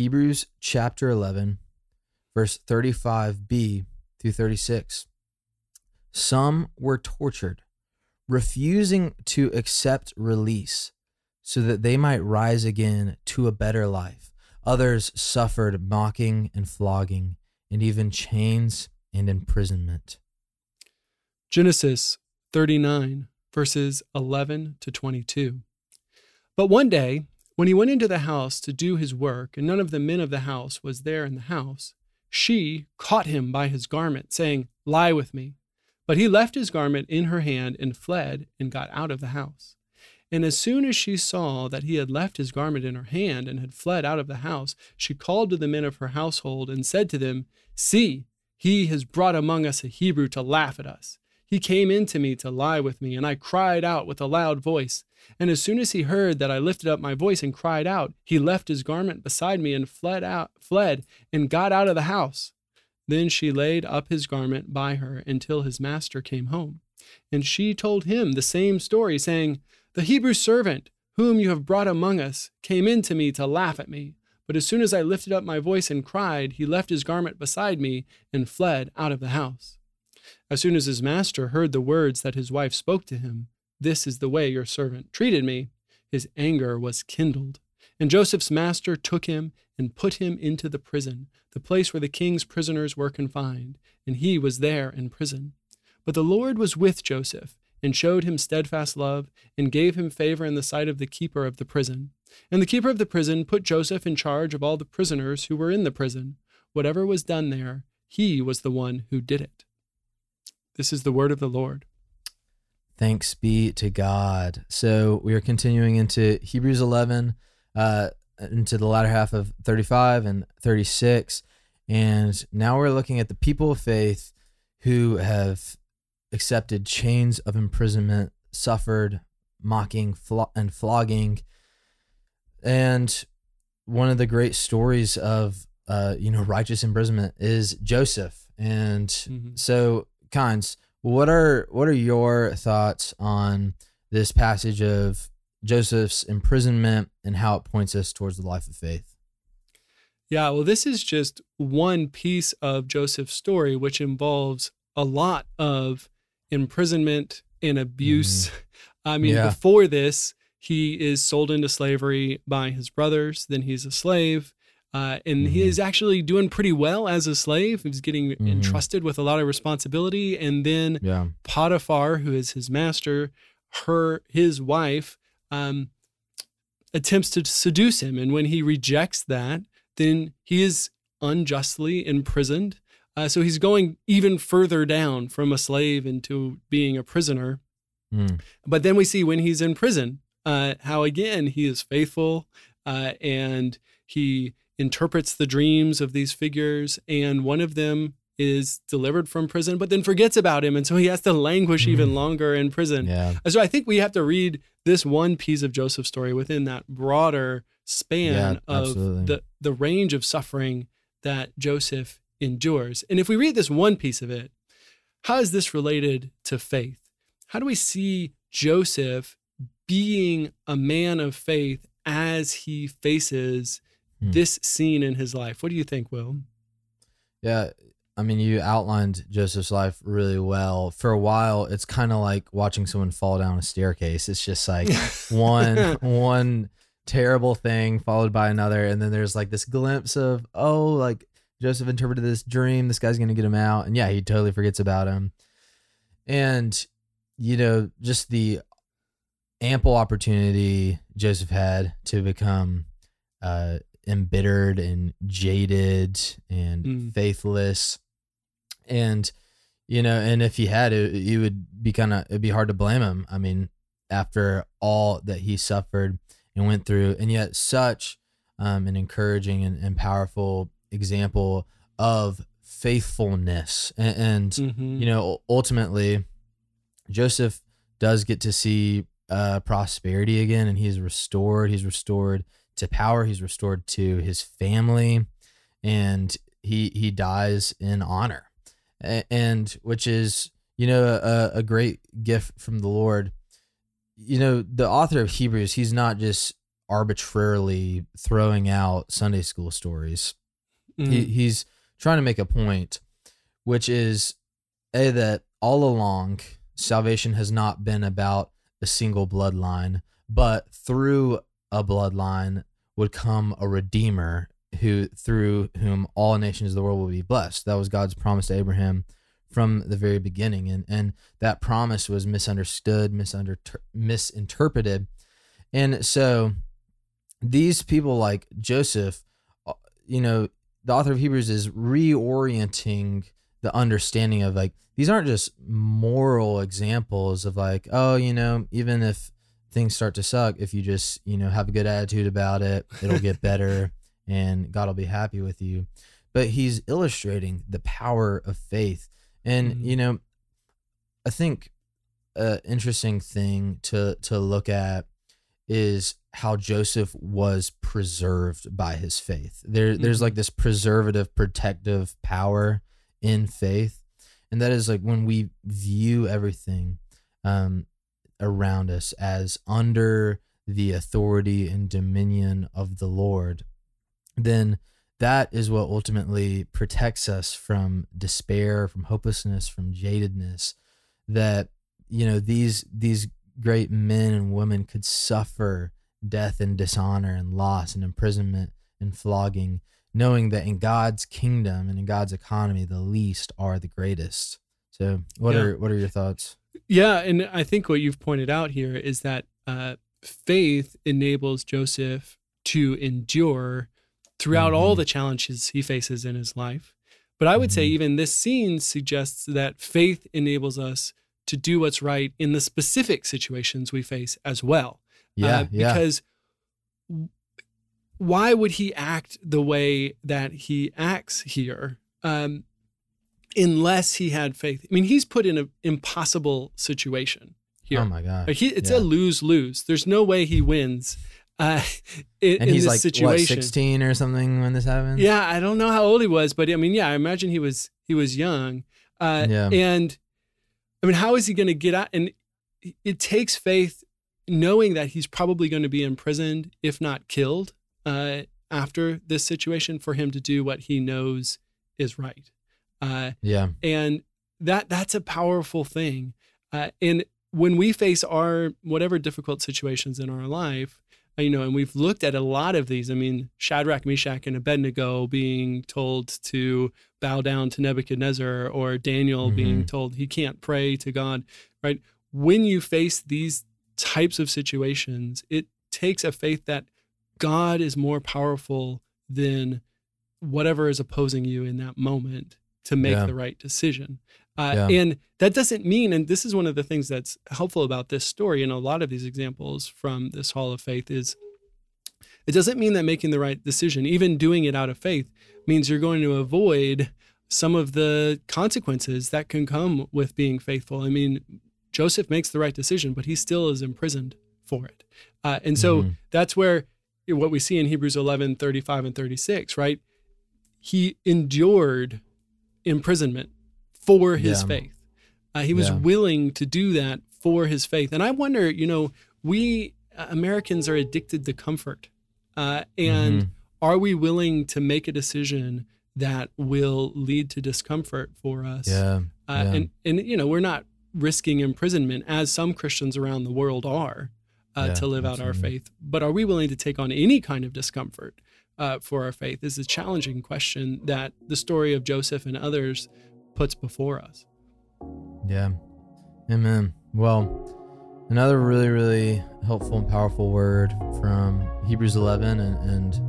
Hebrews chapter 11, verse 35b through 36. Some were tortured, refusing to accept release so that they might rise again to a better life. Others suffered mocking and flogging, and even chains and imprisonment. Genesis 39, verses 11 to 22. But one day, when he went into the house to do his work, and none of the men of the house was there in the house, she caught him by his garment, saying, Lie with me. But he left his garment in her hand and fled and got out of the house. And as soon as she saw that he had left his garment in her hand and had fled out of the house, she called to the men of her household and said to them, See, he has brought among us a Hebrew to laugh at us. He came in to me to lie with me, and I cried out with a loud voice. And as soon as he heard that I lifted up my voice and cried out, he left his garment beside me and fled out, fled and got out of the house. Then she laid up his garment by her until his master came home. And she told him the same story, saying, The Hebrew servant, whom you have brought among us, came in to me to laugh at me. But as soon as I lifted up my voice and cried, he left his garment beside me and fled out of the house. As soon as his master heard the words that his wife spoke to him, This is the way your servant treated me, his anger was kindled. And Joseph's master took him and put him into the prison, the place where the king's prisoners were confined, and he was there in prison. But the Lord was with Joseph, and showed him steadfast love, and gave him favor in the sight of the keeper of the prison. And the keeper of the prison put Joseph in charge of all the prisoners who were in the prison. Whatever was done there, he was the one who did it. This is the word of the Lord. Thanks be to God. So we are continuing into Hebrews 11, uh, into the latter half of 35 and 36. And now we're looking at the people of faith who have accepted chains of imprisonment, suffered mocking flo- and flogging. And one of the great stories of, uh, you know, righteous imprisonment is Joseph. And mm-hmm. so Kynes, what are what are your thoughts on this passage of Joseph's imprisonment and how it points us towards the life of faith? Yeah, well, this is just one piece of Joseph's story, which involves a lot of imprisonment and abuse. Mm. I mean, yeah. before this, he is sold into slavery by his brothers, then he's a slave. Uh, and mm-hmm. he is actually doing pretty well as a slave. He's getting mm-hmm. entrusted with a lot of responsibility. And then yeah. Potiphar, who is his master, her his wife, um, attempts to seduce him. And when he rejects that, then he is unjustly imprisoned. Uh, so he's going even further down from a slave into being a prisoner. Mm. But then we see when he's in prison, uh, how again he is faithful uh, and he interprets the dreams of these figures, and one of them is delivered from prison, but then forgets about him. And so he has to languish mm. even longer in prison. Yeah. So I think we have to read this one piece of Joseph's story within that broader span yeah, of absolutely. the, the range of suffering that Joseph endures. And if we read this one piece of it, how is this related to faith? How do we see Joseph being a man of faith as he faces hmm. this scene in his life. What do you think, Will? Yeah, I mean, you outlined Joseph's life really well. For a while, it's kind of like watching someone fall down a staircase. It's just like one one terrible thing followed by another, and then there's like this glimpse of oh, like Joseph interpreted this dream. This guy's gonna get him out, and yeah, he totally forgets about him. And you know, just the ample opportunity Joseph had to become uh, embittered and jaded and mm. faithless and you know and if he had it you would be kind of it'd be hard to blame him i mean after all that he suffered and went through and yet such um, an encouraging and, and, powerful example of faithfulness and, and mm-hmm. you know ultimately joseph does get to see uh, prosperity again and he's restored he's restored to power. He's restored to his family, and he he dies in honor, and which is you know a, a great gift from the Lord. You know the author of Hebrews. He's not just arbitrarily throwing out Sunday school stories. He, Mhm. he's trying to make a point, which is a that all along salvation has not been about a single bloodline, but through a bloodline would come a redeemer who through whom all nations of the world will be blessed. That was God's promise to Abraham from the very beginning, and and that promise was misunderstood, misunder, misinterpreted, and so these people like Joseph, uh, you know, the author of Hebrews is reorienting the understanding of like these aren't just moral examples of like oh you know even if things start to suck if you just you know have a good attitude about it it'll get better and god will be happy with you but he's illustrating the power of faith and Mhm. you know i think an interesting thing to to look at is how Joseph was preserved by his faith. There there's Mhm. like this preservative protective power in faith. And that is like when we view everything um around us as under the authority and dominion of the Lord, then that is what ultimately protects us from despair, from hopelessness, from jadedness that you know these these great men and women could suffer death and dishonor and loss and imprisonment and flogging knowing that in God's kingdom and in God's economy the least are the greatest. So what Yeah. are what are your thoughts? Yeah, and I think what you've pointed out here is that uh, faith enables Joseph to endure throughout all Mhm. the challenges he faces in his life. But I would say Mhm. even this scene suggests that faith enables us to do what's right in the specific situations we face as well. Yeah, Uh, yeah. Because w- why would he act the way that he acts here um, unless he had faith? I mean, he's put in an impossible situation here. Oh my god. Like, he, it's Yeah. a lose lose. There's no way he wins uh, in, and he's like what, 16 or something when this happens? Yeah, I don't know how old he was, but I mean, yeah, I imagine he was he was young. Uh, Yeah. And I mean, how is he going to get out? And it takes faith, knowing that he's probably going to be imprisoned, if not killed, uh, after this situation, for him to do what he knows is right. Uh, Yeah. and that that's a powerful thing. Uh, and when we face our whatever difficult situations in our life, uh, you know, and we've looked at a lot of these. I mean, Shadrach, Meshach, and Abednego being told to bow down to Nebuchadnezzar, or Daniel being told he can't pray to God. Right? When you face these types of situations, it takes a faith that God is more powerful than whatever is opposing you in that moment to make Yeah. the right decision. Uh, Yeah. And that doesn't mean, and this is one of the things that's helpful about this story and a lot of these examples from this Hall of Faith is it doesn't mean that making the right decision, even doing it out of faith, means you're going to avoid some of the consequences that can come with being faithful. I mean, Joseph makes the right decision, but he still is imprisoned for it. Uh, and so Mhm. that's where what we see in Hebrews 11, 35 and 36, right? He endured imprisonment for his Yeah. faith. Uh, he was Yeah. willing to do that for his faith. And I wonder, you know, we uh, Americans are addicted to comfort. Uh, and Mhm. are we willing to make a decision that will lead to discomfort for us? Yeah. Uh, yeah. and, and, you know, we're not risking imprisonment as some Christians around the world are uh, to live out our faith. But are we willing to take on any kind of discomfort uh, for our faith? Is a challenging question that the story of Joseph and others puts before us. Yeah. Amen. Well, another really, really helpful and powerful word from Hebrews 11 and, and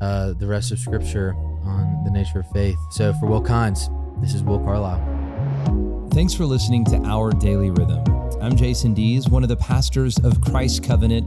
uh, the rest of Scripture on the nature of faith. So, for Will Kynes, this is Will Carlisle. Thanks for listening to Our Daily Rhythm. I'm Jason Dees, one of the pastors of Christ Covenant,